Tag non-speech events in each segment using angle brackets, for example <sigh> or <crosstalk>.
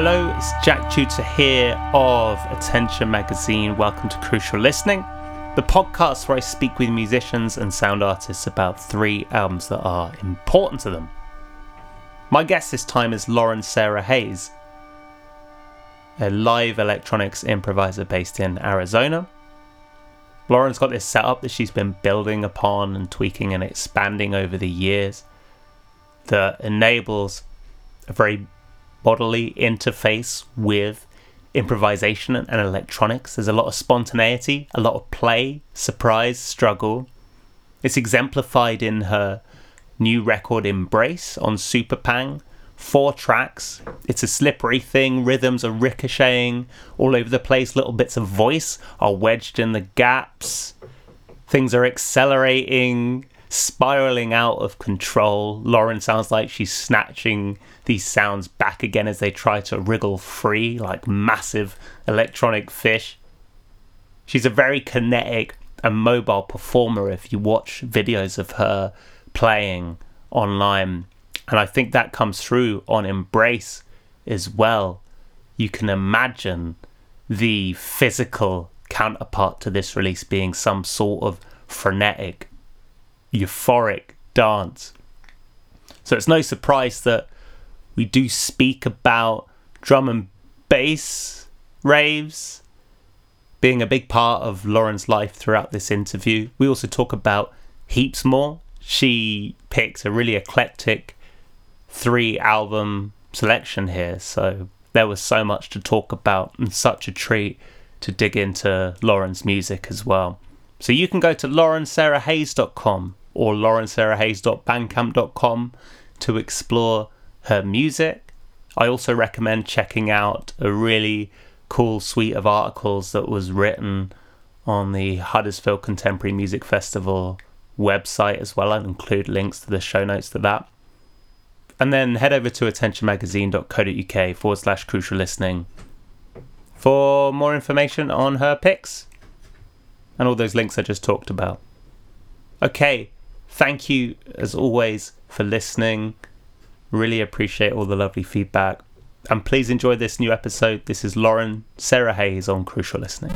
Hello, it's Jack Chuter here of Attention Magazine. Welcome to Crucial Listening, the podcast where I speak with musicians and sound artists about three albums that are important to them. My guest this time is Lauren Sarah Hayes, a live electronics improviser based in Arizona. Lauren's got this setup that she's been building upon and tweaking and expanding over the years that enables a very bodily interface with improvisation and electronics. There's a lot of spontaneity, a lot of play, surprise, struggle. It's exemplified in her new record Embrace on Superpang. Four tracks. It's a slippery thing. Rhythms are ricocheting all over the place. Little bits of voice are wedged in the gaps. Things are accelerating, spiraling out of control. Lauren sounds like she's snatching these sounds back again as they try to wriggle free like massive electronic fish. She's a very kinetic and mobile performer if you watch videos of her playing online. And I think that comes through on Embrace as well. You can imagine the physical counterpart to this release being some sort of frenetic, euphoric dance. So it's no surprise that we do speak about drum and bass raves being a big part of Lauren's life throughout this interview. We also talk about heaps more. She picks a really eclectic three album selection here, so there was so much to talk about and such a treat to dig into Lauren's music as well. So you can go to laurensarahhayes.com or laurensarahhayes.bandcamp.com to explore her music. I also recommend checking out a really cool suite of articles that was written on the Huddersfield Contemporary Music Festival website as well. I'll include links to the show notes to that. And then head over to attentionmagazine.co.uk forward slash crucial listening for more information on her picks and all those links I just talked about. Okay, thank you as always for listening. Really appreciate all the lovely feedback. And please enjoy this new episode. This is Lauren Sarah Hayes on Crucial Listening.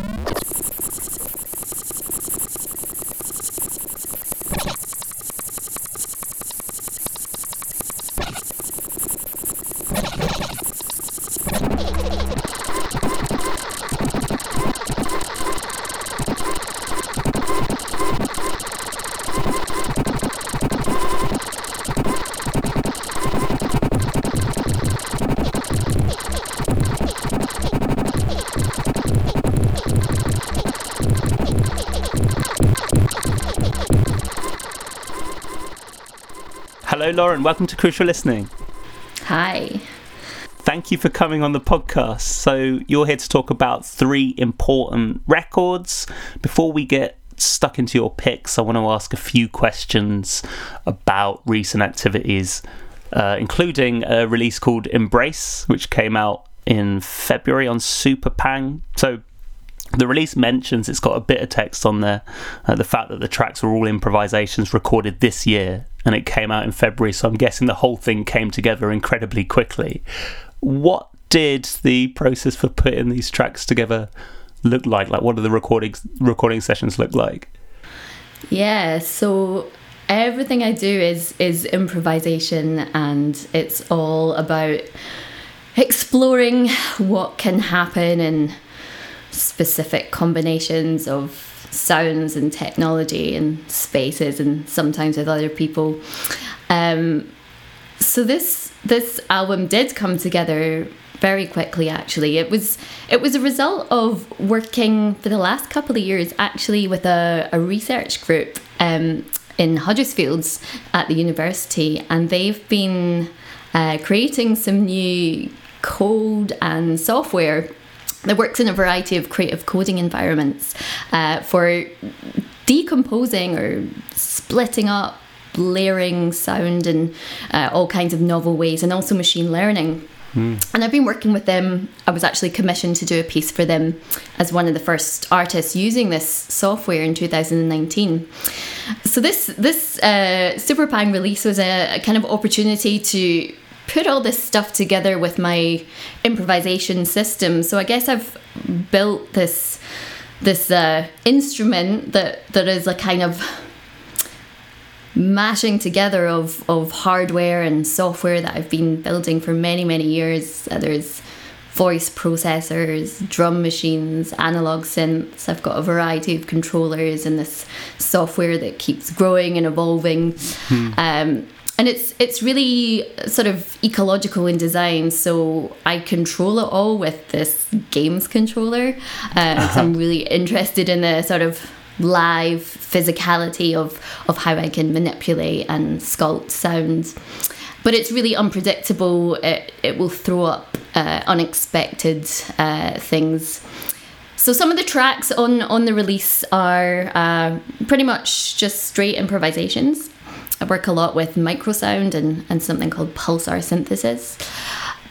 Hello, Lauren. Welcome to Crucial Listening. Hi. Thank you for coming on the podcast. So, you're here to talk about three important records. Before we get stuck into your picks, I want to ask a few questions about recent activities, uh, including a release called Embrace, which came out in February on Superpang. So, the release mentions it's got a bit of text on there, uh, the fact that the tracks were all improvisations recorded this year and it came out in February, so I'm guessing the whole thing came together incredibly quickly. What did the process for putting these tracks together look like? Like, what do the recording recording sessions look like? Yeah, so everything I do is is improvisation, and it's all about exploring what can happen in specific combinations of sounds and technology and spaces and sometimes with other people. Um, so this this album did come together very quickly actually it was it was a result of working for the last couple of years actually with a, a research group um, in Huddersfield at the university and they've been uh, creating some new code and software that works in a variety of creative coding environments uh, for decomposing or splitting up layering sound in uh, all kinds of novel ways and also machine learning Mm. And I've been working with them. I was actually commissioned to do a piece for them as one of the first artists using this software in 2019. So this this uh, Superpang release was a, a kind of opportunity to put all this stuff together with my improvisation system. So I guess I've built this this uh, instrument that that is a kind of mashing together of, of hardware and software that I've been building for many, many years. There's voice processors, drum machines, analog synths. I've got a variety of controllers and this software that keeps growing and evolving. Hmm. Um, and it's it's really sort of ecological in design. So I control it all with this games controller. Uh, uh-huh. I'm really interested in the sort of live physicality of of how I can manipulate and sculpt sounds. But it's really unpredictable. It it will throw up uh, unexpected uh, things. So some of the tracks on on the release are uh, pretty much just straight improvisations. I work a lot with microsound and, and something called pulsar synthesis.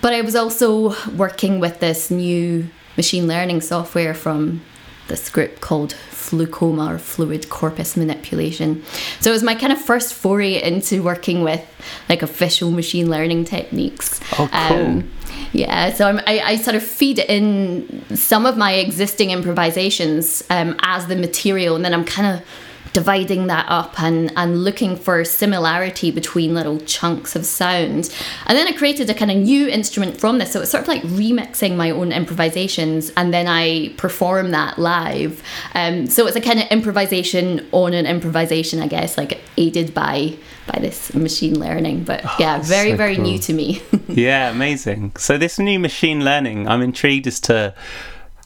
But I was also working with this new machine learning software from this group called Flucoma or Fluid Corpus Manipulation. So it was my kind of first foray into working with like official machine learning techniques. Oh, cool. Um, yeah, so I, I sort of feed in some of my existing improvisations um, as the material, and then I'm kind of dividing that up and, and looking for similarity between little chunks of sound. And then I created a kind of new instrument from this. So it's sort of like remixing my own improvisations and then I perform that live. Um, so it's a kind of improvisation on an improvisation, I guess, like aided by by this machine learning. But oh, yeah, very, so very cool. new to me. <laughs> yeah, amazing. So this new machine learning, I'm intrigued as to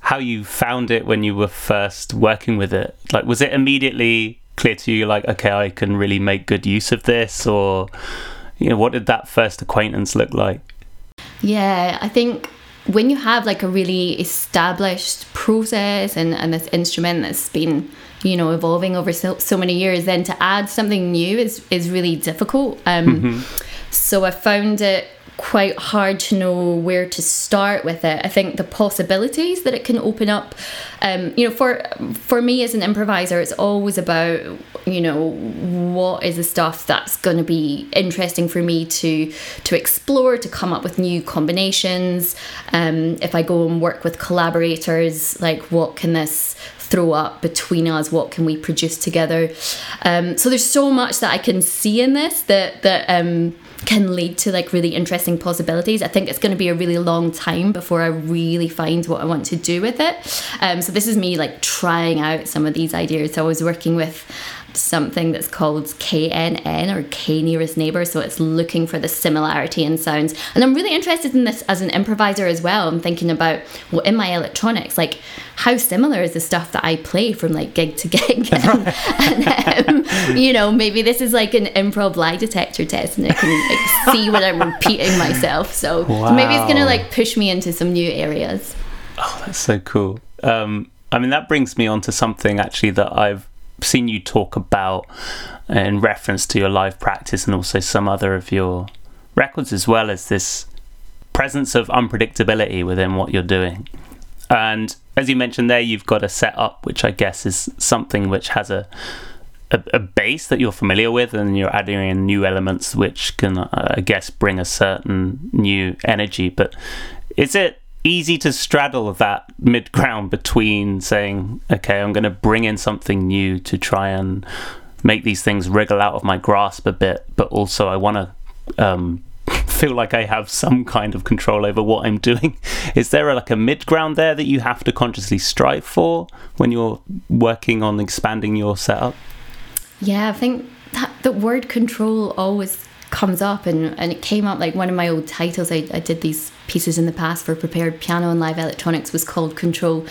how you found it when you were first working with it. Like, was it immediately clear to you, like, okay, I can really make good use of this? Or, you know, what did that first acquaintance look like? Yeah, I think when you have like a really established process and, and this instrument that's been you know evolving over so, so many years then to add something new is is really difficult um, mm-hmm. so i found it quite hard to know where to start with it. I think the possibilities that it can open up, um, you know, for for me as an improviser, it's always about you know what is the stuff that's going to be interesting for me to to explore, to come up with new combinations. Um, if I go and work with collaborators, like what can this throw up between us what can we produce together um, so there's so much that i can see in this that that um, can lead to like really interesting possibilities. I think it's going to be a really long time before I really find what I want to do with it. Um, so this is me like trying out some of these ideas. So I was working with something that's called KNN or K nearest neighbor. So it's looking for the similarity in sounds. And I'm really interested in this as an improviser as well. I'm thinking about, well, in my electronics, like how similar is the stuff that I play from like gig to gig? <laughs> and, <laughs> and um, you know, maybe this is like an improv lie detector test and I can like, see when I'm repeating myself. So, wow. so maybe it's going to like push me into some new areas. Oh, that's so cool. Um, I mean, that brings me on to something actually that I've seen you talk about in reference to your live practice and also some other of your records as well as this presence of unpredictability within what you're doing. And as you mentioned there, you've got a setup, which I guess is something which has a, a, a base that you're familiar with, and you're adding in new elements which can, uh, I guess, bring a certain new energy. But is it easy to straddle that mid ground between saying, okay, I'm going to bring in something new to try and make these things wriggle out of my grasp a bit, but also I want to um, <laughs> feel like I have some kind of control over what I'm doing. <laughs> Is there a, like a mid ground there that you have to consciously strive for when you're working on expanding your setup? Yeah, I think that the word control always comes up and, and it came up like one of my old titles. I, I did these pieces in the past for prepared piano and live electronics was called control.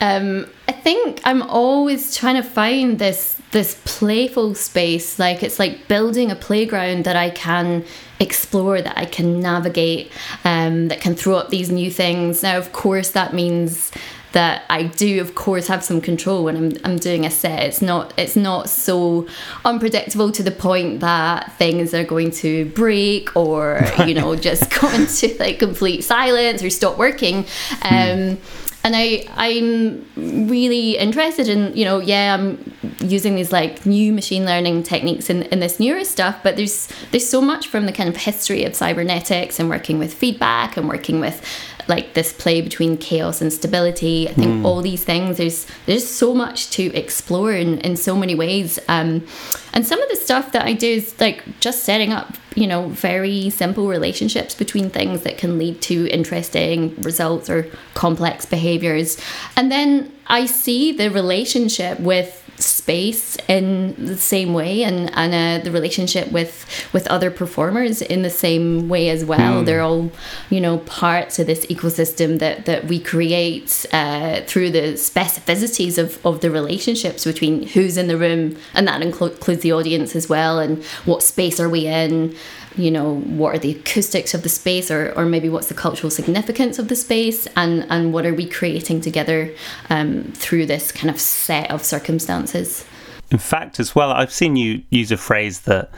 Um, i think i'm always trying to find this this playful space. Like it's like building a playground that i can explore that i can navigate um, that can throw up these new things. Now of course that means that I do of course have some control when I'm, I'm doing a set. It's not it's not so unpredictable to the point that things are going to break or <laughs> you know just go into like complete silence or stop working. Um, and I I'm really interested in you know yeah I'm using these like new machine learning techniques in, in this newer stuff but there's there's so much from the kind of history of cybernetics and working with feedback and working with like this play between chaos and stability. I think mm. all these things there's there's so much to explore in, in so many ways. Um, and some of the stuff that I do is like just setting up, you know, very simple relationships between things that can lead to interesting results or complex behaviors. And then I see the relationship with space in the same way and and uh, the relationship with with other performers in the same way as well mm. they're all you know parts of this ecosystem that that we create uh, through the specificities of of the relationships between who's in the room and that includes the audience as well and what space are we in you know what are the acoustics of the space or, or maybe what's the cultural significance of the space and and what are we creating together um, through this kind of set of circumstances in fact as well i've seen you use a phrase that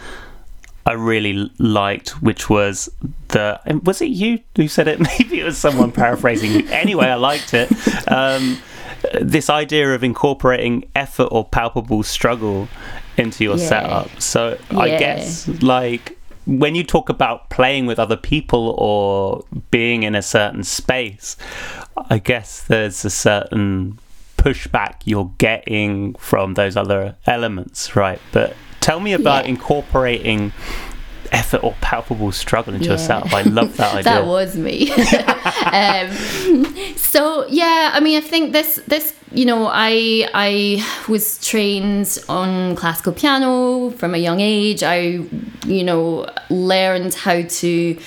I really liked, which was the was it you who said it? <laughs> Maybe it was someone paraphrasing. you. Anyway, I liked it. Um, this idea of incorporating effort or palpable struggle into your yeah. setup. So yeah. I guess like when you talk about playing with other people or being in a certain space, I guess there's a certain pushback you're getting from those other elements, right? But tell me about yeah. incorporating effort or palpable struggle into yeah. yourself. I love that <laughs> idea. that was me. <laughs> um, so yeah, I mean, I think this this you know, I I was trained on classical piano from a young age. I you know learned how to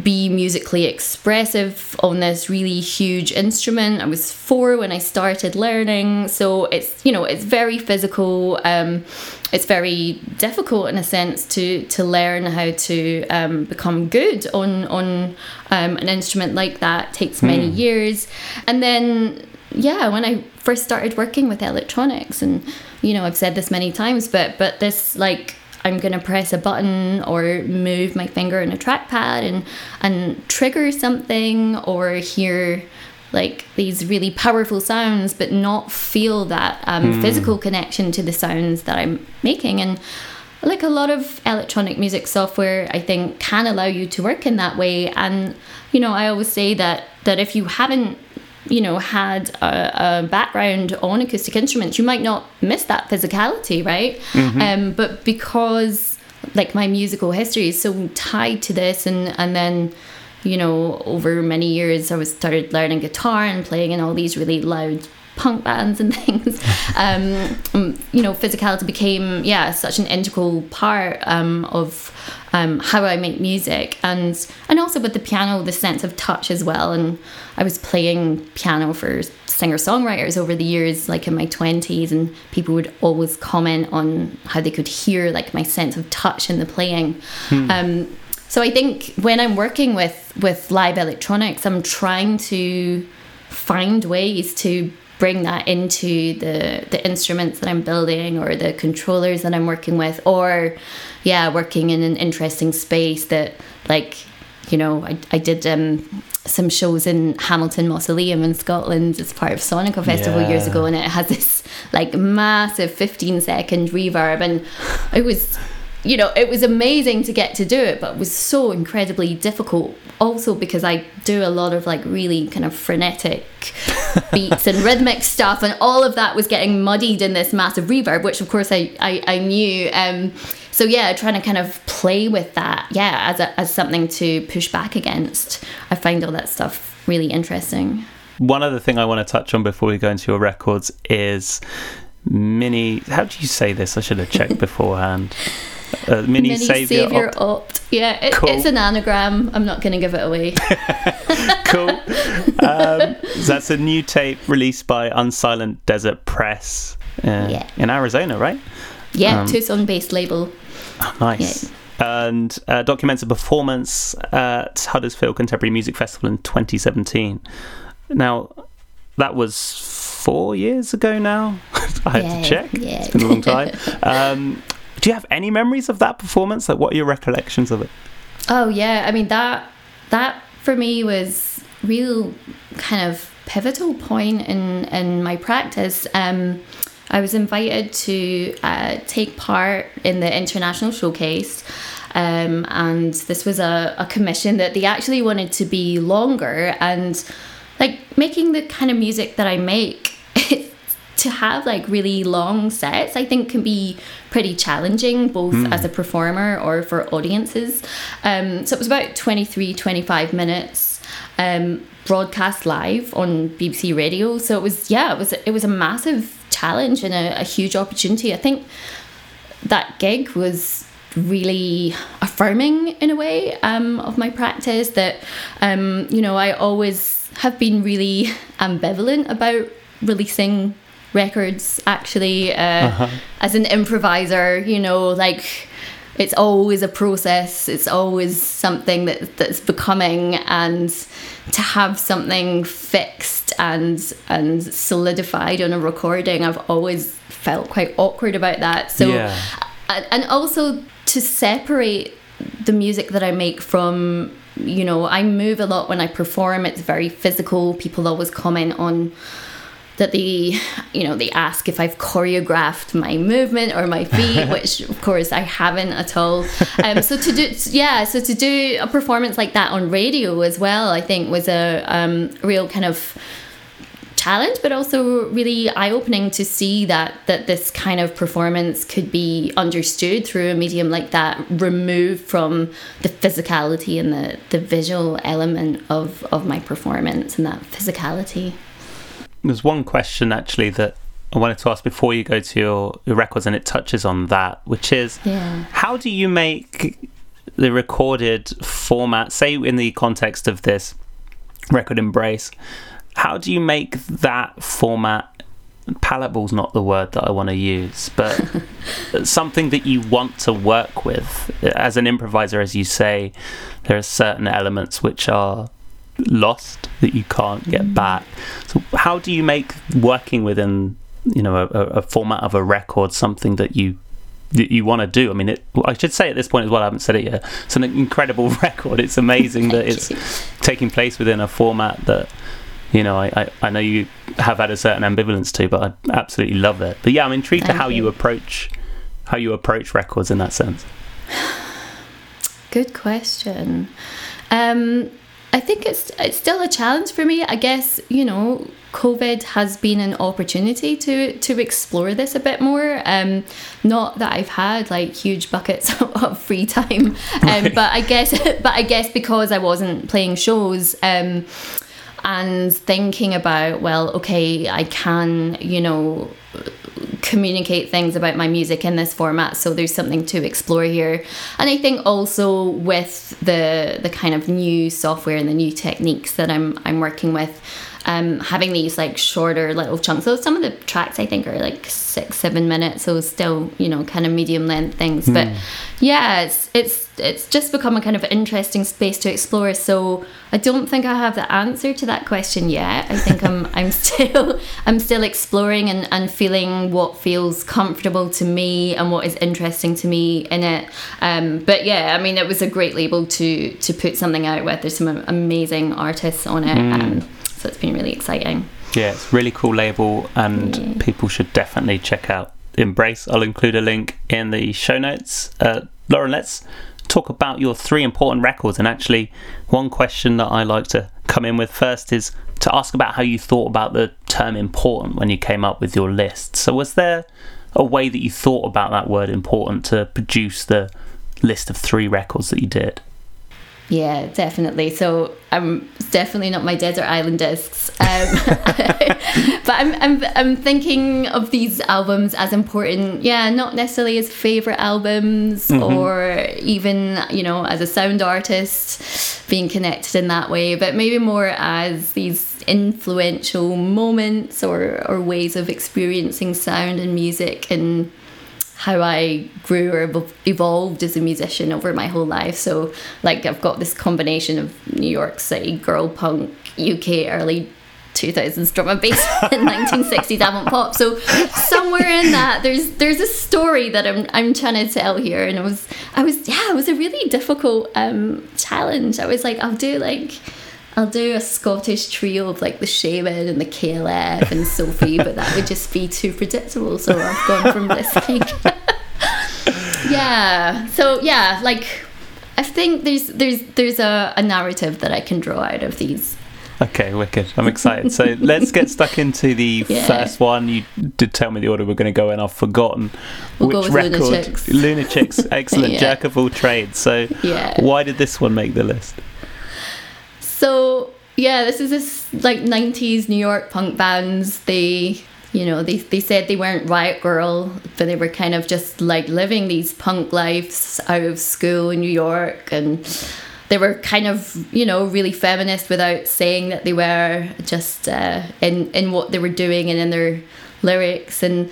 be musically expressive on this really huge instrument. I was four when I started learning, so it's you know it's very physical. Um, it's very difficult in a sense to to learn how to um, become good on on um, an instrument like that. It takes many mm. years, and then yeah, when I first started working with electronics, and you know I've said this many times, but but this like I'm gonna press a button or move my finger in a trackpad and and trigger something or hear like these really powerful sounds but not feel that um, mm. physical connection to the sounds that I'm making and like a lot of electronic music software I think can allow you to work in that way and you know I always say that that if you haven't you know, had a, a, background on acoustic instruments, you might not miss that physicality, right? Mm-hmm. Um, but because like my musical history is so tied to this, and and then you know over many years I was started learning guitar and playing in all these really loud punk bands and <laughs> things. Um, um, you know physicality became yeah such an integral part um, of um, how I make music. And and also with the piano the sense of touch as well. And I was playing piano for singer songwriters over the years like in my 20s and people would always comment on how they could hear like my sense of touch in the playing. Hmm. Um, so I think when I'm working with with live electronics I'm trying to find ways to bring that into the the instruments that I'm building or the controllers that I'm working with or yeah working in an interesting space that like you know I, I did um, some shows in Hamilton Mausoleum in Scotland as part of Sonica Festival yeah. years ago and it has this like massive 15 second reverb and it was you know, it was amazing to get to do it, but it was so incredibly difficult. Also, because I do a lot of like really kind of frenetic beats and rhythmic stuff, and all of that was getting muddied in this massive reverb, which of course I I, I knew. Um, so yeah, trying to kind of play with that, yeah, as a, as something to push back against. I find all that stuff really interesting. One other thing I want to touch on before we go into your records is mini. How do you say this? I should have checked beforehand. <laughs> Uh, mini, mini savior, savior opt. opt. Yeah, it, cool. it's an anagram. I'm not going to give it away. <laughs> <laughs> cool. Um, that's a new tape released by Unsilent Desert Press uh, yeah. in Arizona, right? Yeah, um, Tucson-based label. Oh, nice. Yeah. And uh, documents a performance at Huddersfield Contemporary Music Festival in 2017. Now, that was four years ago now. <laughs> I had yeah, to check. Yeah. It's been a long time. Um, do you have any memories of that performance? Like, what are your recollections of it? Oh yeah, I mean that that for me was real kind of pivotal point in in my practice. Um, I was invited to uh, take part in the international showcase. Um, and this was a, a commission that they actually wanted to be longer and like making the kind of music that I make <laughs> to have like really long sets I think can be pretty challenging both mm. as a performer or for audiences. Um, so it was about 23 25 minutes um, broadcast live on BBC radio. So it was yeah it was it was a massive challenge and a, a huge opportunity. I think that gig was really affirming in a way um, of my practice that um, you know I always have been really ambivalent about releasing records actually uh, uh-huh. as an improviser you know like it's always a process it's always something that that's becoming and to have something fixed and and solidified on a recording i've always felt quite awkward about that so yeah. and also to separate the music that i make from you know i move a lot when i perform it's very physical people always comment on that they you know they ask if I've choreographed my movement or my feet <laughs> which of course I haven't at all. Um, so to do yeah so to do a performance like that on radio as well I think was a um, real kind of challenge but also really eye-opening to see that that this kind of performance could be understood through a medium like that removed from the physicality and the the visual element of of my performance and that physicality there's one question actually that I wanted to ask before you go to your, your records, and it touches on that, which is yeah. how do you make the recorded format, say in the context of this record embrace, how do you make that format palatable is not the word that I want to use, but <laughs> something that you want to work with. As an improviser, as you say, there are certain elements which are lost that you can't get mm. back. So how do you make working within you know a, a format of a record something that you that you want to do. I mean, it, I should say at this point as well. I haven't said it yet. It's an incredible <laughs> record. It's amazing that it's you. taking place within a format that you know. I, I, I, know you have had a certain ambivalence to, but I absolutely love it. But yeah, I'm intrigued Thank to how you. you approach how you approach records in that sense. <sighs> Good question. Um, I think it's it's still a challenge for me. I guess you know, COVID has been an opportunity to to explore this a bit more. Um, not that I've had like huge buckets <laughs> of free time, um, right. but I guess <laughs> but I guess because I wasn't playing shows. Um, and thinking about well okay i can you know communicate things about my music in this format so there's something to explore here. And i think also with the the kind of new software and the new techniques that i'm i'm working with um, having these like shorter little chunks. So some of the tracks I think are like six, seven minutes, so still you know kind of medium length things. Mm. But hmm. yeah, it's it's it's just become a kind of interesting space to explore. So I don't think I have the answer to that question yet. I think I'm <laughs> I'm still I'm still exploring and, and feeling what feels comfortable to me and what is interesting to me in it. Um, but yeah, I mean it was a great label to to put something out with. There's some amazing artists on it. Mm. Um, so it's been really exciting. Yeah, it's really cool label, and yeah. people should definitely check out Embrace. I'll include a link in the show notes. Uh, Lauren, let's talk about your three important records. And actually, one question that I like to come in with first is to ask about how you thought about the term important when you came up with your list. So, was there a way that you thought about that word important to produce the list of three records that you did? Yeah, definitely. So I'm definitely not my desert island discs, um, <laughs> but I'm, I'm I'm thinking of these albums as important. Yeah, not necessarily as favorite albums mm-hmm. or even you know as a sound artist being connected in that way, but maybe more as these influential moments or or ways of experiencing sound and music and how I grew or evolved as a musician over my whole life. So, like, I've got this combination of New York City girl punk, UK early 2000s drum and bass <laughs> and 1960s avant pop. So somewhere in that, there's there's a story that I'm I'm trying to tell here, and it was I was yeah, it was a really difficult um, challenge. I was like, I'll do like I'll do a Scottish trio of like the Shamen and the KLF and Sophie, but that would just be too predictable. So I've gone from this like, <laughs> yeah. So yeah, like I think there's there's there's a, a narrative that I can draw out of these. Okay, wicked. I'm excited. So let's get stuck into the <laughs> Yeah. first one. You did tell me the order we're going to go in. I've forgotten We'll go which with record. Lunachicks. Lunachicks, <laughs> excellent. Yeah. Jerk of all trades. So Yeah. why did this one make the list? So yeah, this is this like '90s New York punk bands. They, you know, they they said they weren't Riot Grrrl, but they were kind of just like living these punk lives out of school in New York, and they were kind of you know really feminist without saying that they were. Just uh, in in what they were doing and in their lyrics and.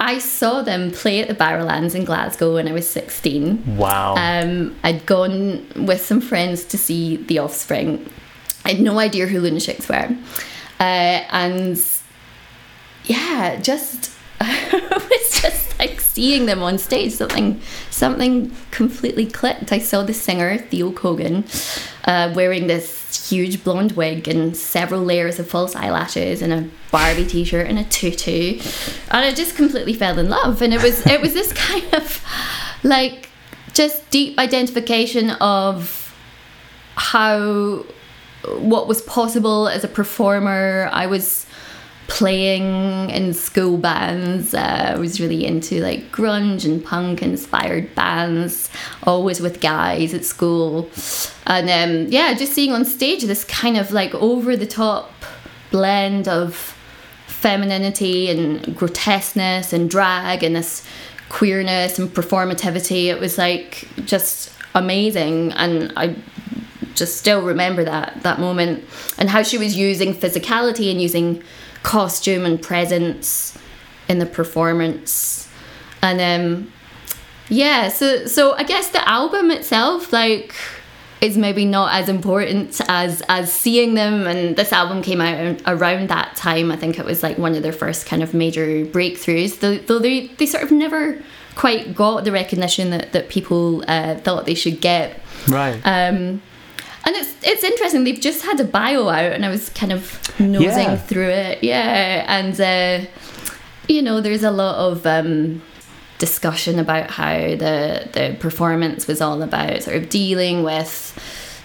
I saw them play at the Barrowlands in Glasgow when I was 16. Wow. Um, I'd gone with some friends to see The Offspring. I had no idea who Lunachicks were. Uh, and yeah, just <laughs> it was just like seeing them on stage. Something something completely clicked. I saw the singer Theo Kogan uh, wearing this huge blonde wig and several layers of false eyelashes and a Barbie t-shirt and a tutu, and I just completely fell in love. And it was it was this <laughs> kind of like just deep identification of how what was possible as a performer. I was playing in school bands. Uh, I was really into like grunge and punk inspired bands, always with guys at school. And um, yeah, just seeing on stage this kind of like over the top blend of femininity and grotesqueness and drag and this queerness and performativity. It was like just amazing. And I just still remember that that moment and how she was using physicality and using costume and presence in the performance. And um yeah so so i guess the album itself like is maybe not as important as as seeing them and this album came out around that time. I think it was like one of their first kind of major breakthroughs though, they, they sort of never quite got the recognition that, that people uh, thought they should get. Right. um, and it's it's interesting. They've just had a bio out, and I was kind of nosing Yeah. through it. Yeah, and uh, you know, there's a lot of um, discussion about how the the performance was all about sort of dealing with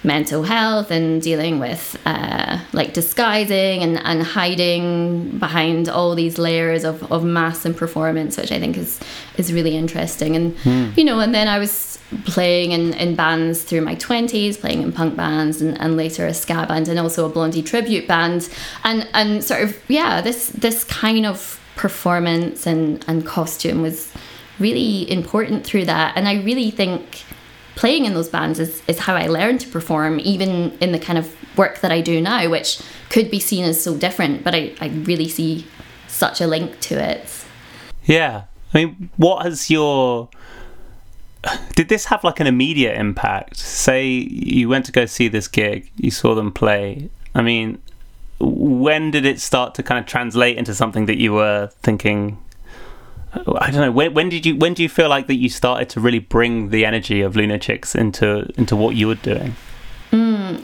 mental health and dealing with uh, like disguising and, and hiding behind all these layers of, of mass and performance which I think is is really interesting. And you know and then I was playing in, in bands through my 20s playing in punk bands and, and later a ska band and also a blondie tribute band. And and sort of yeah this this kind of performance and and costume was really important through that. And I really think playing in those bands is, is how I learned to perform, even in the kind of work that I do now, which could be seen as so different, but I, I really see such a link to it. Yeah. I mean, what has your. Did this have like an immediate impact? Say you went to go see this gig, you saw them play. I mean, when did it start to kind of translate into something that you were thinking? I don't know. When, when did you when do you feel like that you started to really bring the energy of Lunachicks into into what you were doing?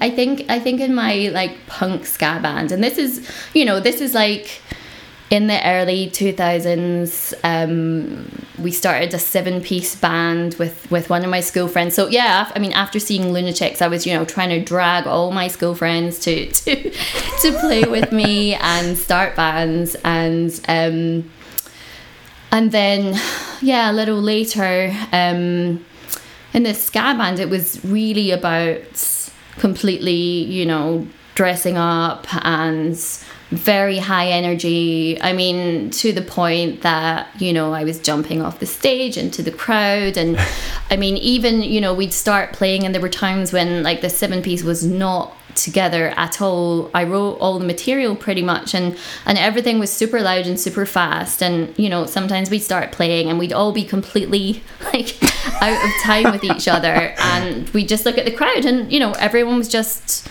I think I think in my like punk ska band, and this is you know this is like in the early 2000s um, we started a seven piece band with with one of my school friends so yeah i mean after seeing lunachicks i was you know trying to drag all my school friends to <laughs> to to play with me and start bands and um and then yeah a little later um in the ska band it was really about completely you know dressing up and very high energy. I mean to the point that you know i was jumping off the stage into the crowd and <laughs> i mean even you know we'd start playing and there were times when like the seven piece was not together at all. I wrote all the material pretty much and and everything was super loud and super fast. And you know sometimes we'd start playing and we'd all be completely <laughs> like out of time with each other. And we just look at the crowd and you know everyone was just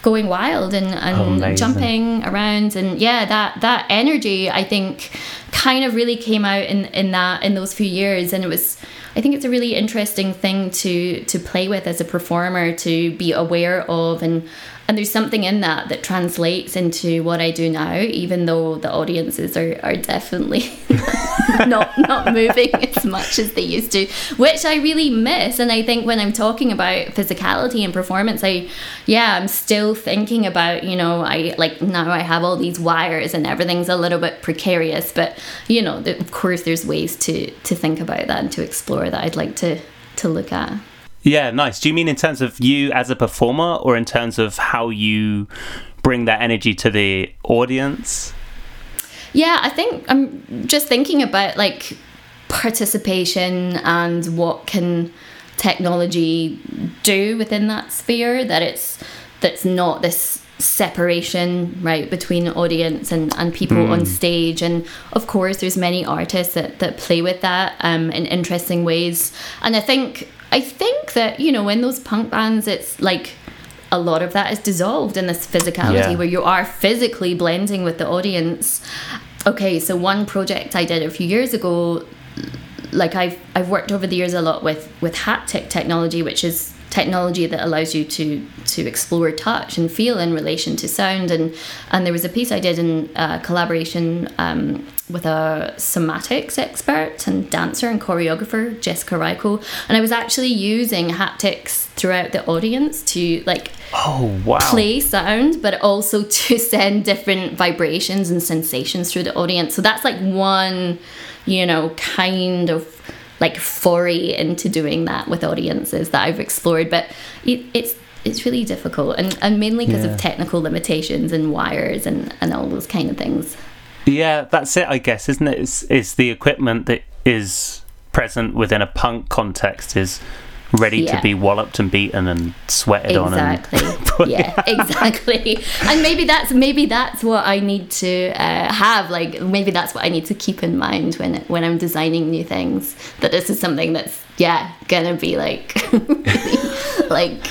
going wild and, and Amazing. jumping around. And yeah that that energy i think kind of really came out in in that in those few years. And it was i think it's a really interesting thing to to play with as a performer to be aware of and and there's something in that that translates into what I do now, even though the audiences are, are definitely <laughs> not not moving <laughs> as much as they used to, which I really miss. And I think when I'm talking about physicality and performance, I yeah, I'm still thinking about, you know, I like now I have all these wires and everything's a little bit precarious, but you know, of course there's ways to to think about that and to explore that I'd like to to look at. Yeah, nice. Do you mean in terms of you as a performer or in terms of how you bring that energy to the audience? Yeah, I think I'm just thinking about like participation and what can technology do within that sphere that it's that's not this separation right between audience and, and people mm. on stage and of course there's many artists that, that play with that um, in interesting ways and i think i think that you know in those punk bands it's like a lot of that is dissolved in this physicality yeah. where you are physically blending with the audience okay so one project i did a few years ago like i've i've worked over the years a lot with with haptic technology which is technology that allows you to to explore touch and feel in relation to sound. And and there was a piece I did in uh, collaboration um, with a somatics expert and dancer and choreographer Jessica Rajko and I was actually using haptics throughout the audience to like oh wow. play sound but also <laughs> to send different vibrations and sensations through the audience. So that's like one you know kind of like foray into doing that with audiences that I've explored. But it, it's it's really difficult, and, and mainly because yeah. of technical limitations and wires and, and all those kind of things. Yeah, that's it, I guess, isn't it? It's, it's the equipment that is present within a punk context is ready yeah. to be walloped and beaten and sweated exactly. <laughs> on. Exactly. yeah, exactly. And maybe that's maybe that's what I need to uh, have. Like maybe that's what I need to keep in mind when when I'm designing new things. That this is something that's yeah gonna be like really, <laughs> like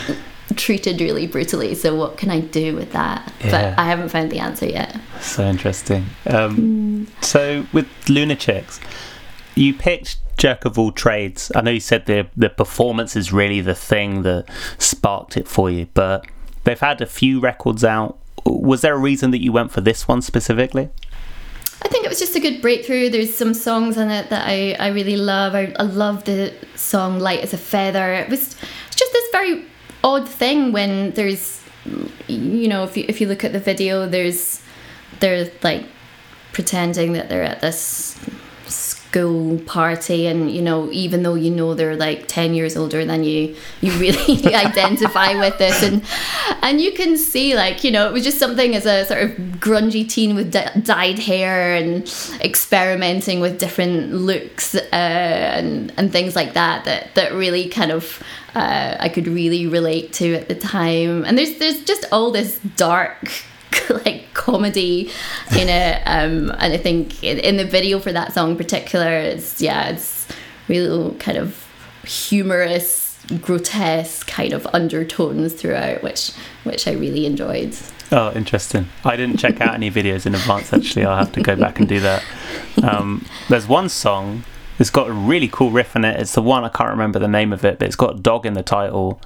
treated really brutally. So what can I do with that? Yeah. But I haven't found the answer yet. So interesting. Um, mm. So with Lunachicks, you picked jerk of all trades. I know you said the the performance is really the thing that sparked it for you, but they've had a few records out. Was there a reason that you went for this one specifically? I think it was just a good breakthrough. There's some songs in it that I, I really love. I, I love the song Light as a Feather. It was just this very odd thing when there's, you know, if you, if you look at the video, there's, they're like pretending that they're at this school party and you know even though you know they're like 10 years older than you you really <laughs> identify with this and and you can see like you know it was just something as a sort of grungy teen with dyed hair and experimenting with different looks uh, and and things like that that that really kind of uh, I could really relate to at the time. And there's there's just all this dark <laughs> like comedy in it um, and i think in, in, the video for that song in particular it's yeah it's real kind of humorous grotesque kind of undertones throughout which which i really enjoyed. Oh interesting. I didn't check out any videos in advance actually. I'll have to go back and do that. Um, there's one song it's got a really cool riff in it. It's the one i can't remember the name of it but it's got a dog in the title.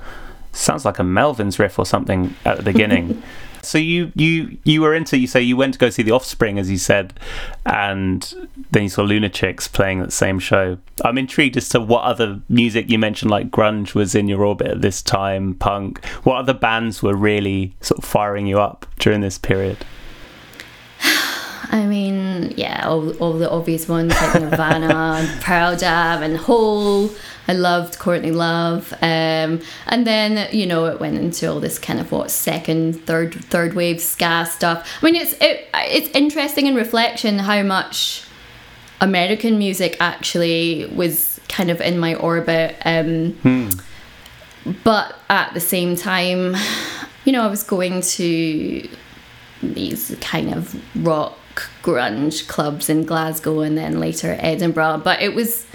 Sounds like a melvins riff or something at the beginning <laughs> So you you you were into you say you went to go see the Offspring as you said, and then you saw Lunachicks playing that same show. I'm intrigued as to what other music you mentioned, like grunge, was in your orbit at this time. Punk. What other bands were really sort of firing you up during this period? I mean, yeah, all, all the obvious ones like Nirvana <laughs> and Pearl Jam and Hole. I loved Courtney Love, um, and then you know it went into all this kind of what second, third, third wave ska stuff. I mean, it's it, it's interesting in reflection how much American music actually was kind of in my orbit. Um, hmm. But at the same time, you know, I was going to these kind of rock grunge clubs in Glasgow and then later Edinburgh. But it was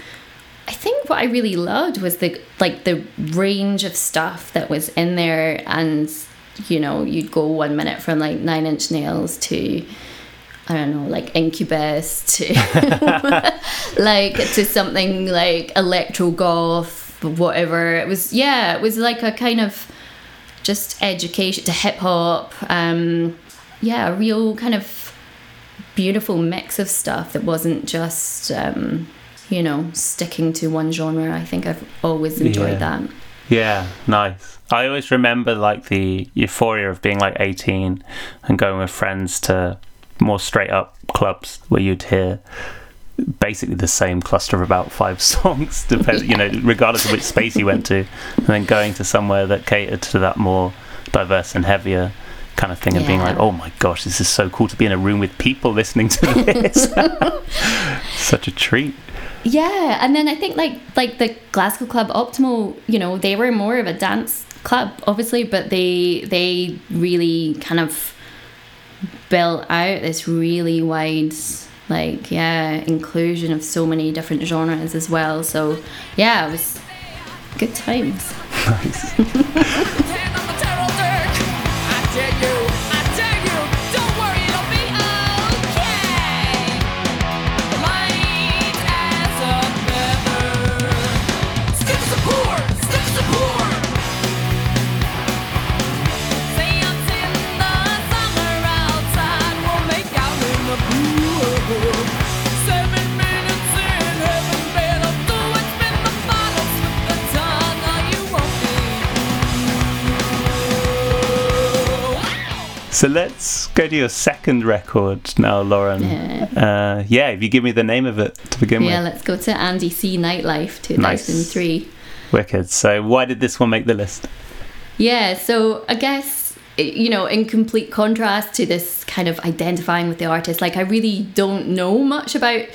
I think what I really loved was the like the range of stuff that was in there, and you know, you'd go one minute from like Nine Inch Nails to I don't know, like Incubus to <laughs> like to something like electro goth, whatever. It was yeah, it was like a kind of just education to hip hop. Um, yeah, a real kind of beautiful mix of stuff that wasn't just um, you know sticking to one genre. I think I've always enjoyed Yeah. that. Yeah, nice. I always remember like the euphoria of being like 18 and going with friends to more straight up clubs where you'd hear basically the same cluster of about five <laughs> songs, depend, you know, regardless of which space you went to, and then going to somewhere that catered to that more diverse and heavier kind of thing and being like, oh my gosh, this is so cool to be in a room with people listening to this. <laughs> Such a treat. Yeah, and then I think like like the Glasgow club Optimo, you know, they were more of a dance club, obviously, but they they really kind of built out this really wide like yeah inclusion of so many different genres as well. So yeah, it was good times. <laughs> Nice. <laughs> So let's go to your second record now, Lauren. Yeah. Uh, yeah, if you give me the name of it to begin Yeah, with. Yeah, let's go to Andy C Nightlife 2003. Wicked. So why did this one make the list? Yeah, so I guess you know, in complete contrast to this kind of identifying with the artist, like I really don't know much about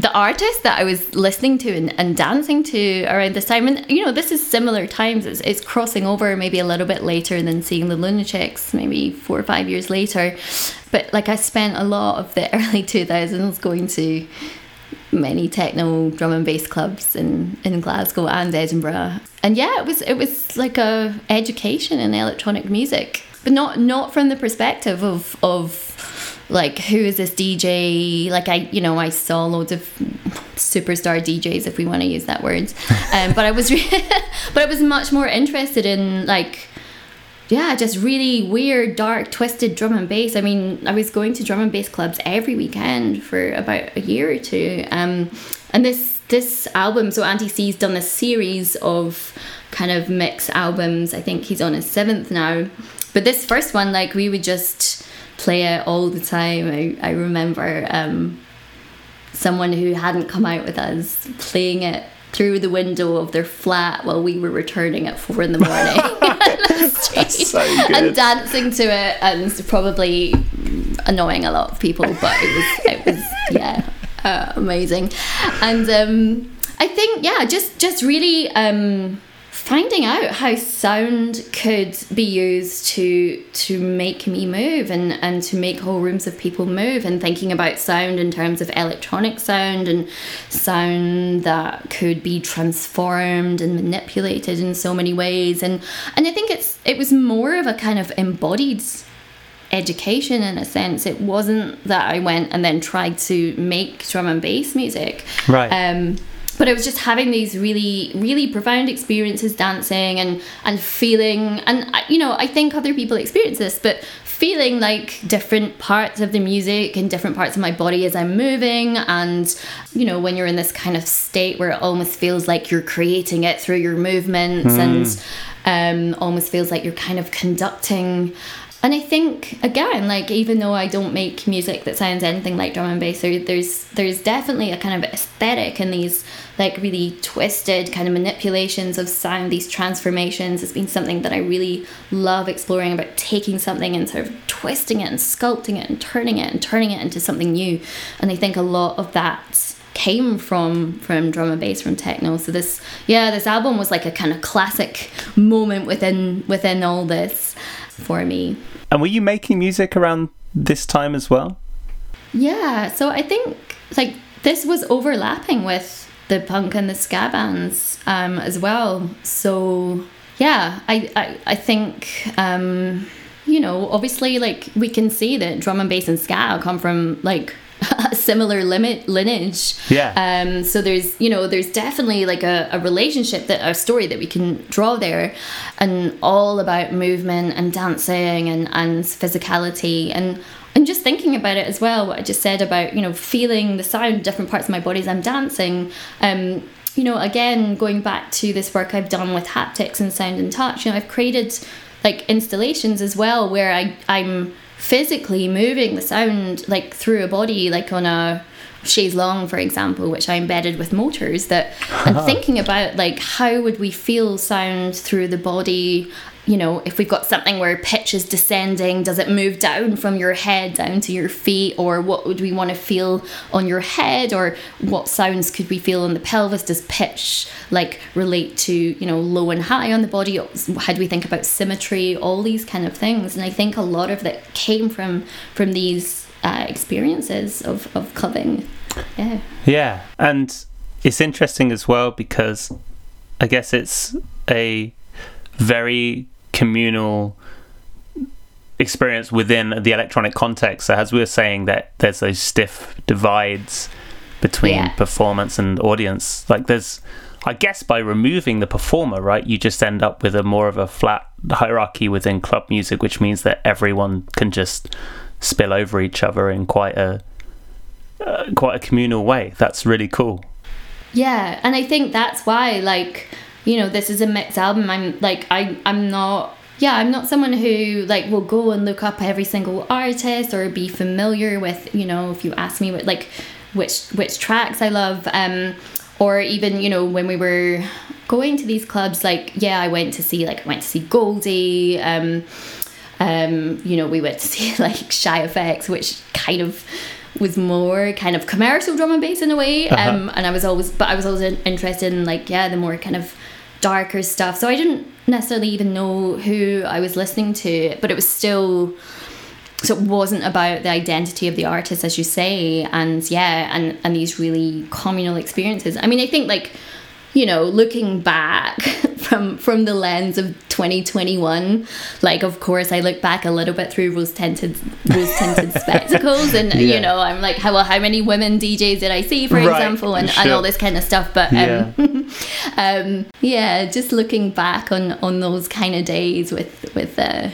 the artist that I was listening to and, and dancing to around this time. And you know, this is similar times. It's, it's crossing over maybe a little bit later than seeing the Lunachicks, maybe four or five years later. But like I spent a lot of the <laughs> early 2000s going to many techno drum and bass clubs in, in Glasgow and Edinburgh. And yeah, it was it was like a education in electronic music. But not not from the perspective of of like who is this DJ? Like I you know, I saw loads of superstar DJs if we want to use that word. <laughs> Um, but I was re- <laughs> but I was much more interested in like yeah, just really weird, dark, twisted drum and bass. I mean, I was going to drum and bass clubs every weekend for about a year or two. Um, and this this album, so Andy C's done this series of kind of mix albums. I think he's on his seventh now. But this first one, like we would just play it all the time. I, I remember um, someone who hadn't come out with us playing it through the window of their flat while we were returning at four in the morning <laughs> <laughs> the so good. and dancing to it and probably annoying a lot of people but it was it was yeah uh, amazing and um i think yeah just just really um finding out how sound could be used to to make me move and and to make whole rooms of people move and thinking about sound in terms of electronic sound and sound that could be transformed and manipulated in so many ways. And and I think it's it was more of a kind of embodied education in a sense. It wasn't that I went and then tried to make drum and bass music. Right. um, but I was just having these really, really profound experiences dancing and and feeling, and you know, I think other people experience this, but feeling like different parts of the music and different parts of my body as I'm moving, and you know, when you're in this kind of state where it almost feels like you're creating it through your movements, and um, almost feels like you're kind of conducting. And I think again, like even though I don't make music that sounds anything like drum and bass, there, there's there's definitely a kind of aesthetic in these like really twisted kind of manipulations of sound, these transformations. It's been something that I really love exploring about taking something and sort of twisting it and sculpting it and turning it and turning it into something new. And I think a lot of that came from from drum and bass from techno so this yeah this album was like a kind of classic moment within within all this for me And were you making music around this time as well? Yeah, so I think like this was overlapping with the punk and the ska bands um, as well. So yeah, I I, I think um, you know obviously like we can see that drum and bass and ska come from like <laughs> a similar limit lineage. Yeah. Um, so there's you know there's definitely like a, a relationship that a story that we can draw there, and all about movement and dancing and and physicality and. And just thinking about it as well, what I just said about you know feeling the sound in different parts of my body as I'm dancing. Um, you know, again going back to this work I've done with haptics and sound and touch. You know, I've created like installations as well where I I'm physically moving the sound like through a body, like on a chaise long, for example, which I embedded with motors. That and <laughs> thinking about like how would we feel sound through the body. You know, if we've got something where pitch is descending, does it move down from your head down to your feet, or what would we want to feel on your head, or what sounds could we feel on the pelvis? Does pitch like relate to you know low and high on the body? How do we think about symmetry? All these kind of things, and I think a lot of that came from from these uh, experiences of of clubbing. Yeah. Yeah, and it's interesting as well because I guess it's a very communal experience within the electronic context. So as we were saying that there's those stiff divides between Yeah. performance and audience. Like there's I guess by removing the performer, right, you just end up with a more of a flat hierarchy within club music, which means that everyone can just spill over each other in quite a uh, quite a communal way. That's really cool. Yeah, and I think that's why, like, you know, this is a mixed album. I'm like, I, I'm not. Yeah, I'm not someone who like will go and look up every single artist or be familiar with, you know, if you ask me what like which which tracks I love, um, or even you know when we were going to these clubs, like yeah, I went to see like I went to see Goldie, um, um, you know, we went to <laughs> see like Shy FX, which kind of was more kind of commercial drum and bass in a way. Um, and I was always, but I was always interested in like, yeah, the more kind of darker stuff. So I didn't necessarily even know who I was listening to, but it was still, so it wasn't about the identity of the artist, as you say. And yeah, and, and these really communal experiences. I mean, I think like, you know, looking back <laughs> from from the lens of 2021, like of course I look back a little bit through rose tinted rose tinted <laughs> spectacles, and Yeah. you know I'm like, how well, how many women DJs did I see, for Right, example, and, and all this kind of stuff. But um, <laughs> um, yeah, just looking back on on those kind of days with with uh,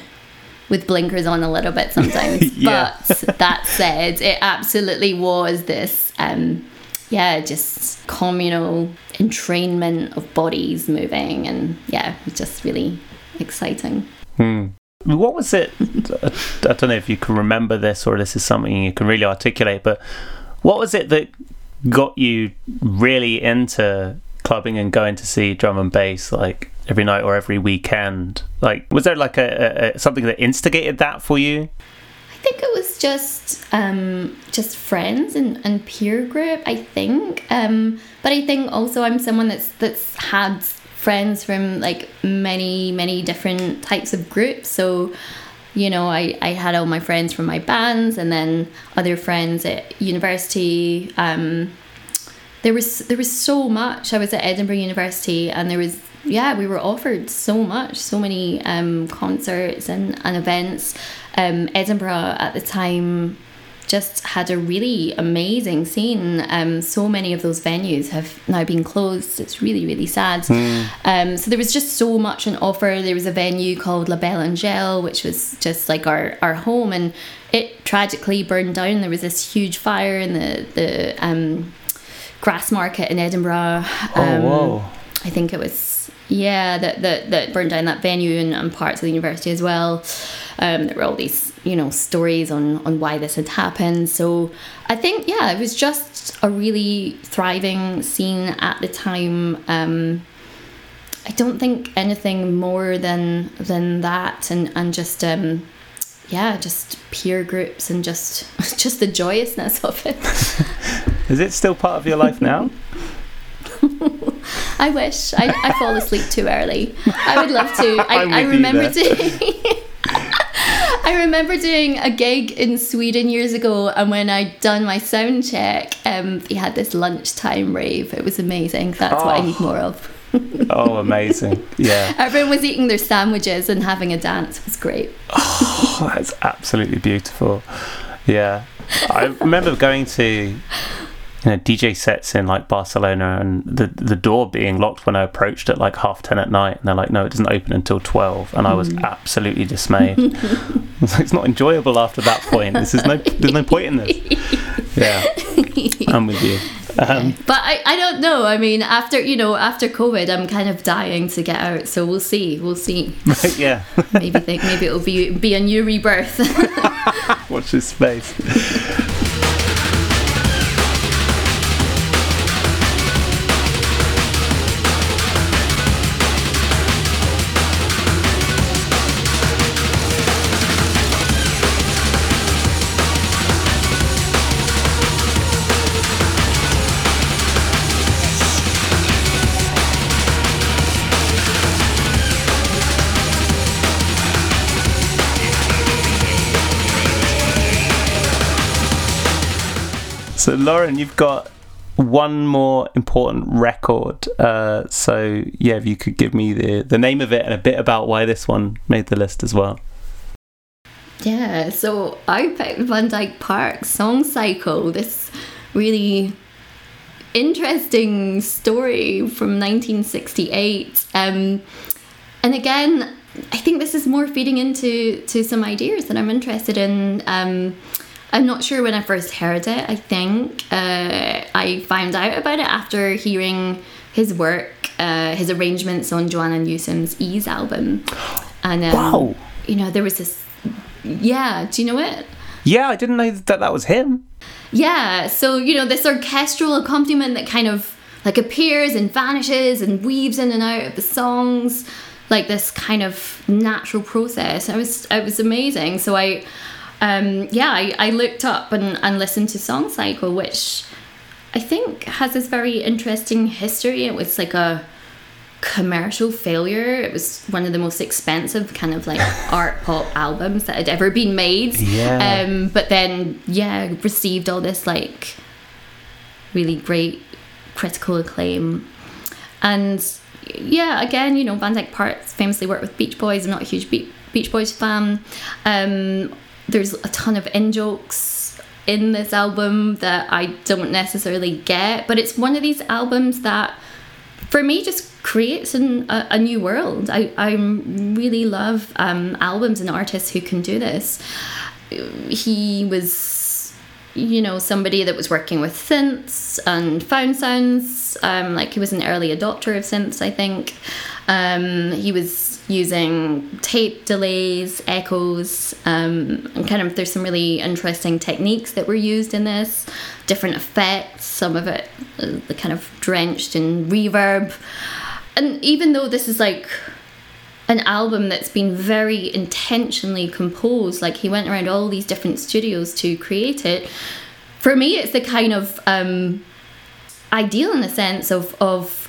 with blinkers on a little bit sometimes. Yeah. But that said, it absolutely was this. Um, yeah, just communal entrainment of bodies moving, and yeah, it's just really exciting. Hmm. What was it? I don't know if you can remember this or this is something you can really articulate, but what was it that got you really into clubbing and going to see drum and bass like every night or every weekend? Like, was there like a, a, a something that instigated that for you? I think it was just um, just friends and, and peer group. I think, um, but I think also I'm someone that's that's had friends from like many many different types of groups. So, you know, I I had all my friends from my bands, and then other friends at university. Um, there was there was so much. I was at Edinburgh University, and there was yeah, we were offered so much, so many um, concerts and, and events. Um, Edinburgh at the time just had a really amazing scene. Um, so many of those venues have now been closed. It's really, really sad. Um, so there was just so much on offer. There was a venue called La Belle Angèle, which was just like our, our home, and it tragically burned down. There was this huge fire in the the um, Grassmarket in Edinburgh. Um, whoa. I think it was yeah that that, that burned down that venue and, and parts of the university as well. Um, there were all these you know stories on on why this had happened. So I think yeah, it was just a really thriving scene at the time. Um, I don't think anything more than than that, and and just um, yeah, just peer groups and just <laughs> just the joyousness of it. <laughs> Is it still part of your life now? <laughs> I wish I, I fall asleep too early. I would love to. <laughs> I, I remember doing. <laughs> I remember doing a gig in Sweden years ago, and when I'd done my sound check, um, they had this lunchtime rave. It was amazing. That's what I need more of. <laughs> Oh, amazing! Yeah, Everyone was eating their sandwiches and having a dance. It was great. oh, that's absolutely beautiful. Yeah, I remember going to you know DJ sets in like Barcelona and the the door being locked when I approached at like half ten at night, and they're like, "No, it doesn't open until 12. and I was absolutely dismayed. <laughs> I was like, it's not enjoyable after that point. This is no there's no point in this. Yeah, <laughs> I'm with you. Um, But I, I don't know. I mean, after you know, after COVID, I'm kind of dying to get out. So we'll see. We'll see. <laughs> yeah, Maybe think maybe it'll be be a new rebirth. watch this space. So, Lauren, you've got one more important record. Uh, so, yeah, if you could give me the, the name of it and a bit about why this one made the list as well. Yeah, so I picked Van Dyke Parks' Song Cycle, this really interesting story from 1968. Um, and again, I think this is more feeding into to some ideas that I'm interested in. Um, I'm not sure when I first heard it. I think uh, I found out about it after hearing his work, uh, his arrangements on Joanna Newsom's Ys album. And um, Wow. you know, there was this. Yeah, do you know it? Yeah, I didn't know that that was him. Yeah, so you know this orchestral accompaniment that kind of like appears and vanishes and weaves in and out of the songs, like this kind of natural process. It was it was amazing. So I, um, yeah, I, I looked up and, and listened to Song Cycle, which I think has this very interesting history. It was like a commercial failure. It was one of the most expensive kind of like <laughs> art pop albums that had ever been made. Yeah. Um, but then yeah, received all this like really great critical acclaim. And yeah, again, you know, Van Dyke Parks famously worked with Beach Boys. I'm not a huge Be- Beach Boys fan. Um, there's a ton of in jokes in this album that I don't necessarily get, but it's one of these albums that for me just creates an, a, a new world. I, I really love um, albums and artists who can do this. He was you know somebody that was working with synths and found sounds. Um, like he was an early adopter of synths i think. Um, he was using tape delays echoes um, and kind of there's some really interesting techniques that were used in this. Different effects some of it uh, kind of drenched in reverb. And even though this is like an album that's been very intentionally composed. Like he went around all these different studios to create it. For me it's the kind of um, ideal in a sense of of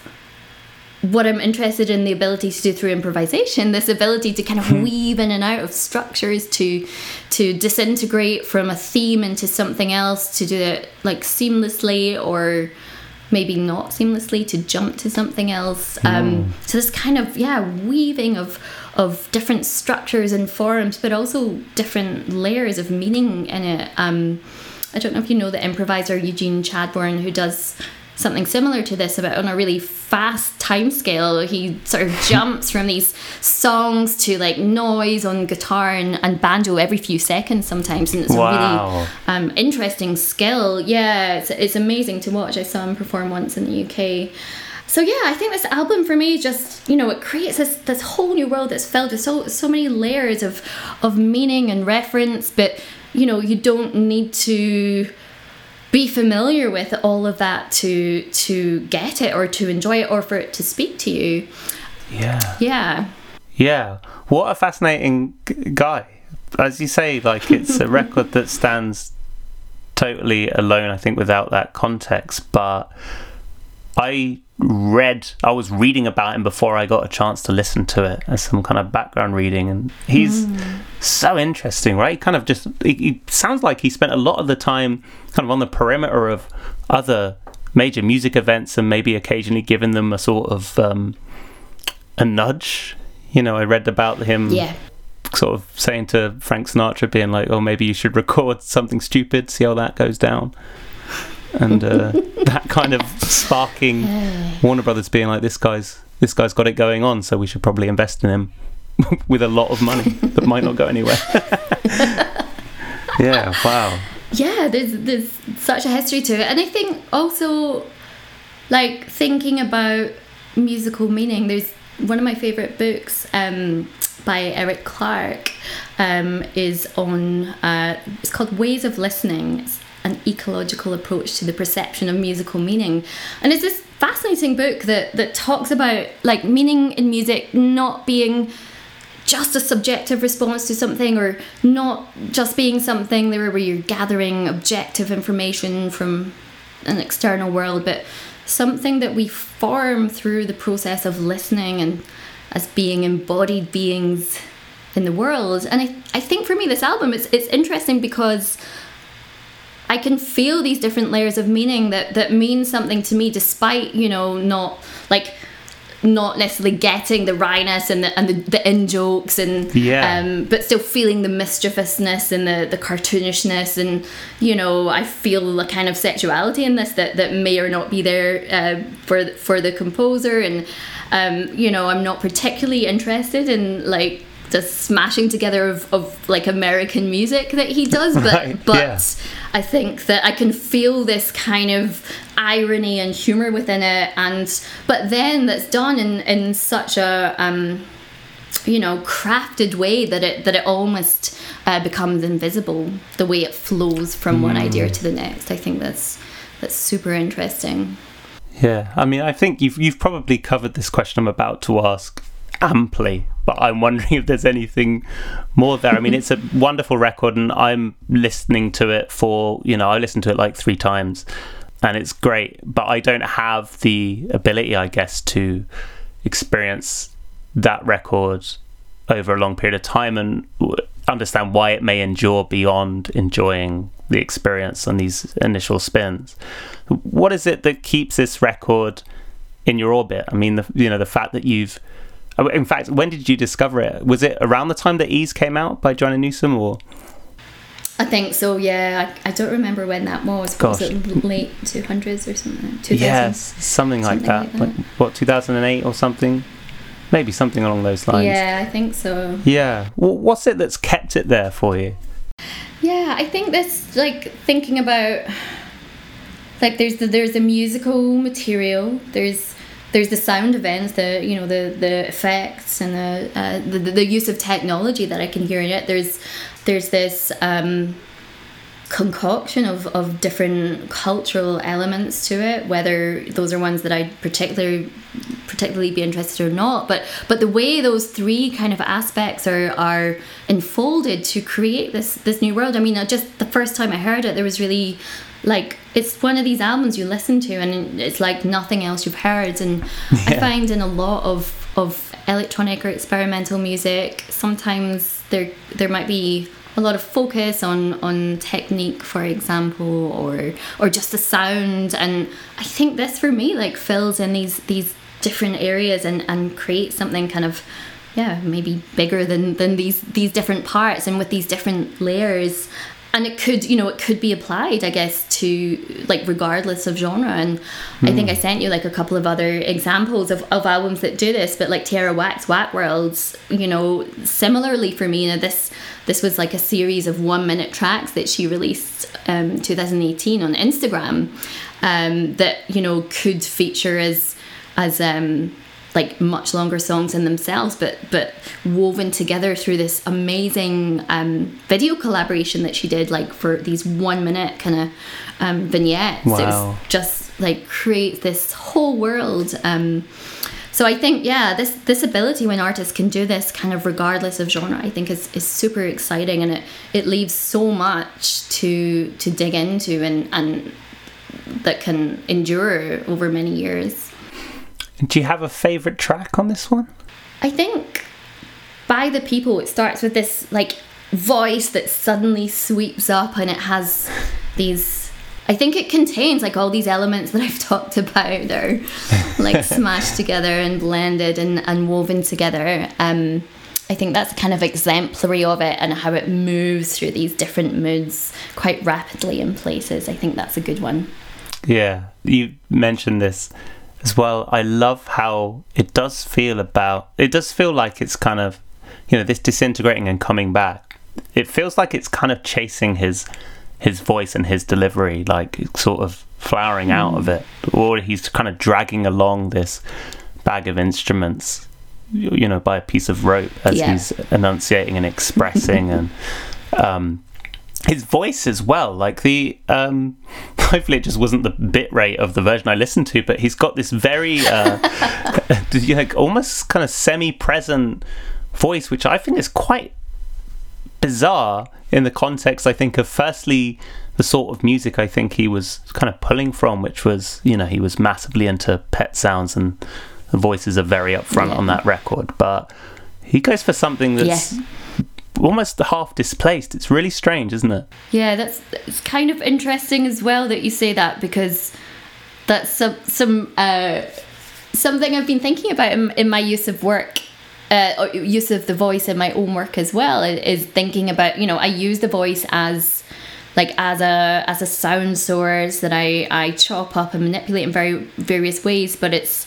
what I'm interested in the ability to do through improvisation, this ability to kind of weave in and out of structures to to disintegrate from a theme into something else, to do it like seamlessly or maybe not seamlessly to jump to something else. Um, so this kind of yeah weaving of of different structures and forms, but also different layers of meaning in it. Um, I don't know if you know the improviser Eugene Chadbourne who does something similar to this about on a really fast time scale he sort of <laughs> jumps from these songs to like noise on guitar and, and banjo every few seconds sometimes and it's a really um, interesting skill. Yeah it's, it's amazing to watch. I saw him perform once in the uk so yeah i think this album for me just you know it creates this this whole new world that's filled with so so many layers of of meaning and reference but you know you don't need to be familiar with all of that to to get it or to enjoy it or for it to speak to you Yeah. yeah Yeah. What a fascinating guy. As you say, like it's a <laughs> record that stands totally alone, I think, without that context. But I read, I was reading about him before I got a chance to listen to it as some kind of background reading. And he's so interesting, right? He kind of just, he, he sounds like he spent a lot of the time kind of on the perimeter of other major music events and maybe occasionally giving them a sort of um, a nudge. You know, I read about him yeah sort of saying to Frank Sinatra, being like, "Oh, maybe you should record something stupid, see how that goes down," and uh, that kind of sparking <laughs> Warner Brothers being like, "This guy's this guy's got it going on, so we should probably invest in him <laughs> with a lot of money that might not go anywhere." <laughs> yeah, wow. yeah there's there's such a history to it and i think also like thinking about musical meaning there's one of my favorite books um, by Eric Clarke um, is on uh, it's called ways of listening it's an ecological approach to the perception of musical meaning. And it's this fascinating book that that talks about like meaning in music not being just a subjective response to something or not just being something there where you're gathering objective information from an external world but something that we form through the process of listening and as being embodied beings in the world. And I, I think for me this album it's, it's interesting because I can feel these different layers of meaning that that mean something to me despite you know not like not necessarily getting the wryness and the and the, the in jokes and Yeah. um but still feeling the mischievousness and the the cartoonishness and you know I feel the kind of sexuality in this that that may or not be there uh, for for the composer and um you know I'm not particularly interested in like the smashing together of, of like American music that he does but <laughs> Right, but yeah. I think that I can feel this kind of irony and humor within it, and but then that's done in in such a um, you know crafted way that it that it almost uh, becomes invisible. The way it flows from one idea to the next. I think that's that's super interesting. Yeah, I mean, I think you've you've probably covered this question I'm about to ask amply, but I'm wondering if there's anything more there. I mean, it's a <laughs> wonderful record, and I'm listening to it for you know I listened to it like three times, and it's great. But I don't have the ability, I guess, to experience that record over a long period of time and understand why it may endure beyond enjoying the experience on these initial spins. What is it that keeps this record in your orbit? I mean, the, you know, the fact that you've, Oh, in fact, when did you discover it? Was it around the time that Ys came out by Joanna Newsom, or I think so. Yeah, I, I don't remember when that was. Gosh. Was it late two hundreds or something? 2000s? yes, something like that. like Like, what 2008 or something? Maybe something along those lines. Yeah, I think so. Yeah. Well, what's it that's kept it there for you? Yeah, I think this like thinking about like there's the there's the musical material, there's there's the sound events, the you know the the effects and the uh, the, the use of technology that I can hear in it. There's there's this um, concoction of, of different cultural elements to it, whether those are ones that I'd particularly particularly be interested or not. But but the way those three kind of aspects are are enfolded to create this this new world. I mean, just the first time I heard it, there was really like it's one of these albums you listen to and it's like nothing else you've heard and i find in a lot of of electronic or experimental music sometimes there there might be a lot of focus on on technique for example or or just the sound and i think this for me like fills in these these different areas and and creates something kind of yeah maybe bigger than than these these different parts and with these different layers. And it could you know it could be applied i guess to like regardless of genre. And i think i sent you like a couple of other examples of, of albums that do this but like Tierra Whack's Whack Worlds you know similarly for me you know this this was like a series of one minute tracks that she released um 2018 on instagram um that you know could feature as as um like much longer songs in themselves but but woven together through this amazing um, video collaboration that she did like for these one minute kind of um, vignettes. It was just like create this whole world um, so I think yeah this this ability when artists can do this kind of regardless of genre I think is, is super exciting and it it leaves so much to to dig into and and that can endure over many years Do you have a favorite track on this one? I think by the people it starts with this like voice that suddenly sweeps up and it has these I think it contains like all these elements that I've <laughs> talked about that are like <laughs> smashed together and blended and, and woven together. Um I think that's kind of exemplary of it and how it moves through these different moods quite rapidly in places. I think that's a good one. Yeah, you mentioned this as well. I love how it does feel about. It does feel like it's kind of, you know, this disintegrating and coming back. It feels like it's kind of chasing his his voice and his delivery, like sort of flowering out of it, or he's kind of dragging along this bag of instruments, you you know, by a piece of rope as Yeah. he's enunciating and expressing <laughs> and. Um, his voice as well like the um <laughs> hopefully it just wasn't the bit rate of the version i listened to but he's got this very uh <laughs> like almost kind of semi-present voice which i think is quite bizarre in the context i think of firstly the sort of music i think he was kind of pulling from which was you know he was massively into pet sounds and the voices are very upfront on that record but he goes for something that's Yeah. Almost half displaced it's really strange isn't it Yeah, that's it's kind of interesting as well that you say that because that's some some uh, something I've been thinking about in, in my use of work. Uh, use of the voice in my own work as well is thinking about you know I use the voice as like as a as a sound source that I I chop up and manipulate in very various ways but it's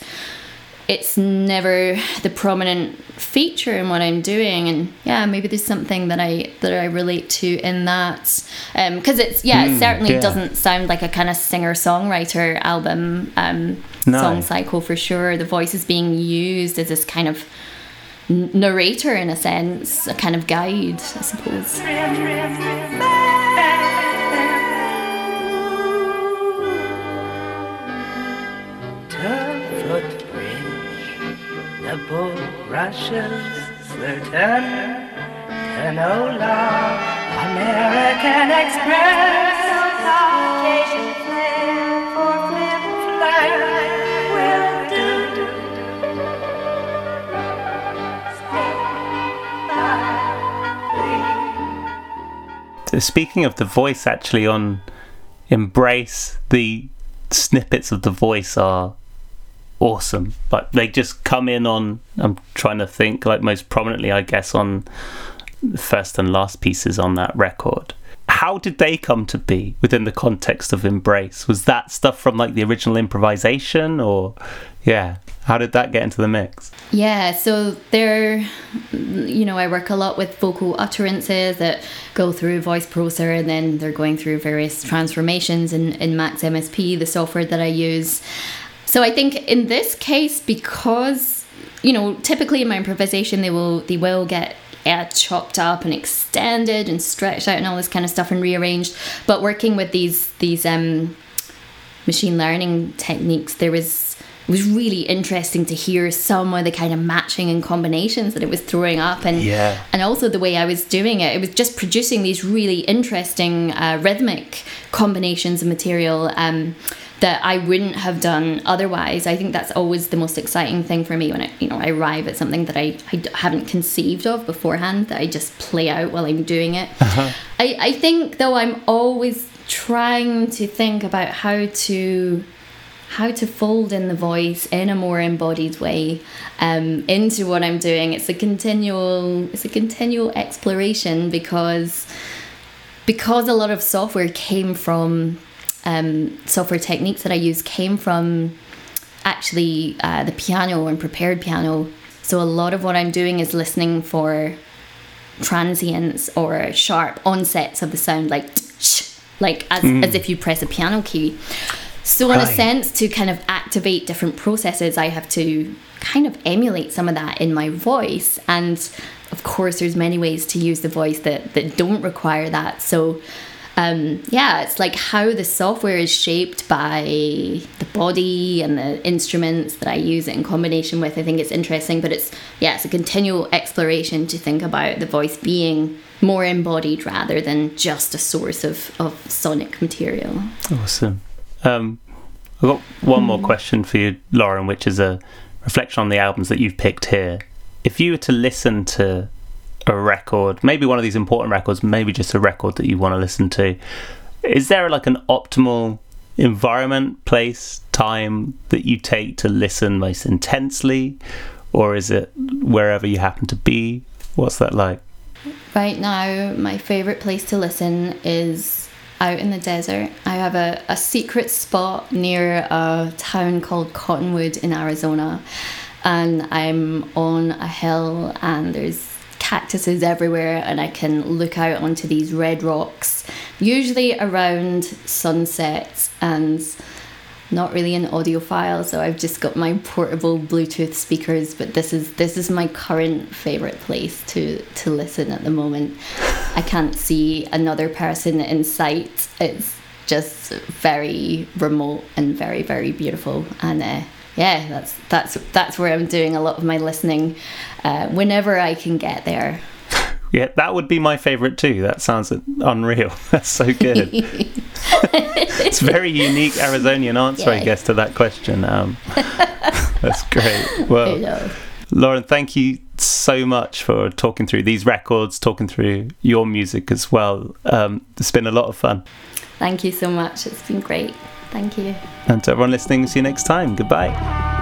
it's never the prominent feature in what I'm doing and yeah maybe there's something that I that I relate to in that because it's yeah it certainly yeah. doesn't sound like a kind of singer songwriter album um, No. song cycle for sure the voice is being used as this kind of narrator in a sense a kind of guide I suppose American Express, Caucasian flair flip will do. Speaking of the voice, actually, on Embrace, the snippets of the voice are awesome. Like they just come in on. I'm trying to think, like most prominently, I guess, on the first and last pieces on that record. How did they come to be within the context of Embrace? Was that stuff from like the original improvisation, or yeah, how did that get into the mix? Yeah, so there, you know, I work a lot with vocal utterances that go through Voice Procer and then they're going through various transformations in, in Max MSP, the software that I use. So I think in this case, because, you know, typically in my improvisation, they will, they will get uh, chopped up and extended and stretched out and all this kind of stuff and rearranged. But working with these, these, um, machine learning techniques, there was it was really interesting to hear some of the kind of matching and combinations that it was throwing up, and Yeah. and also the way I was doing it. It was just producing these really interesting uh, rhythmic combinations of material. Um, that I wouldn't have done otherwise. I think that's always the most exciting thing for me when I, you know, I arrive at something that I haven't conceived of beforehand that I just play out while I'm doing it. I, I think though I'm always trying to think about how to how to fold in the voice in a more embodied way um, into what I'm doing. It's a continual it's a continual exploration because because a lot of software came from um, software techniques that I use came from actually uh, the piano and prepared piano. So a lot of what I'm doing is listening for transients or sharp onsets of the sound, like <tsk> like as, as if you press a piano key. So in a sense, to kind of activate different processes, I have to kind of emulate some of that in my voice. And of course, there's many ways to use the voice that that don't require that. So um, yeah, it's like how the software is shaped by the body and the instruments that I use it in combination with. I think it's interesting, but it's yeah, it's a continual exploration to think about the voice being more embodied rather than just a source of, of sonic material. Awesome. Um, I've got one more question for you, Lauren, which is a reflection on the albums that you've picked here. If you were to listen to a record, maybe one of these important records, maybe just a record that you want to listen to, is there like an optimal environment, place, time that you take to listen most intensely? Or is it wherever you happen to be? What's that like? Right now, my favourite place to listen is out in the desert. I have a, a secret spot near a town called Cottonwood in Arizona, and I'm on a hill, and there's cactuses everywhere, and I can look out onto these red rocks, usually around sunset, and not really an audiophile, so I've just got my portable Bluetooth speakers. But this is this is my current favorite place to to listen at the moment. I can't see another person in sight. It's just very remote and very very beautiful. And uh, yeah, that's that's that's where I'm doing a lot of my listening. Uh, whenever I can get there. Yeah, that would be my favourite too. That sounds unreal. <laughs> That's so good. <laughs> it's very unique Arizonian answer, I guess, to that question. Um, <laughs> that's great. Well. Lauren, thank you so much for talking through these records, talking through your music as well. Um, it's been a lot of fun. Thank you so much. It's been great. Thank you. And to everyone listening, see you next time. Goodbye.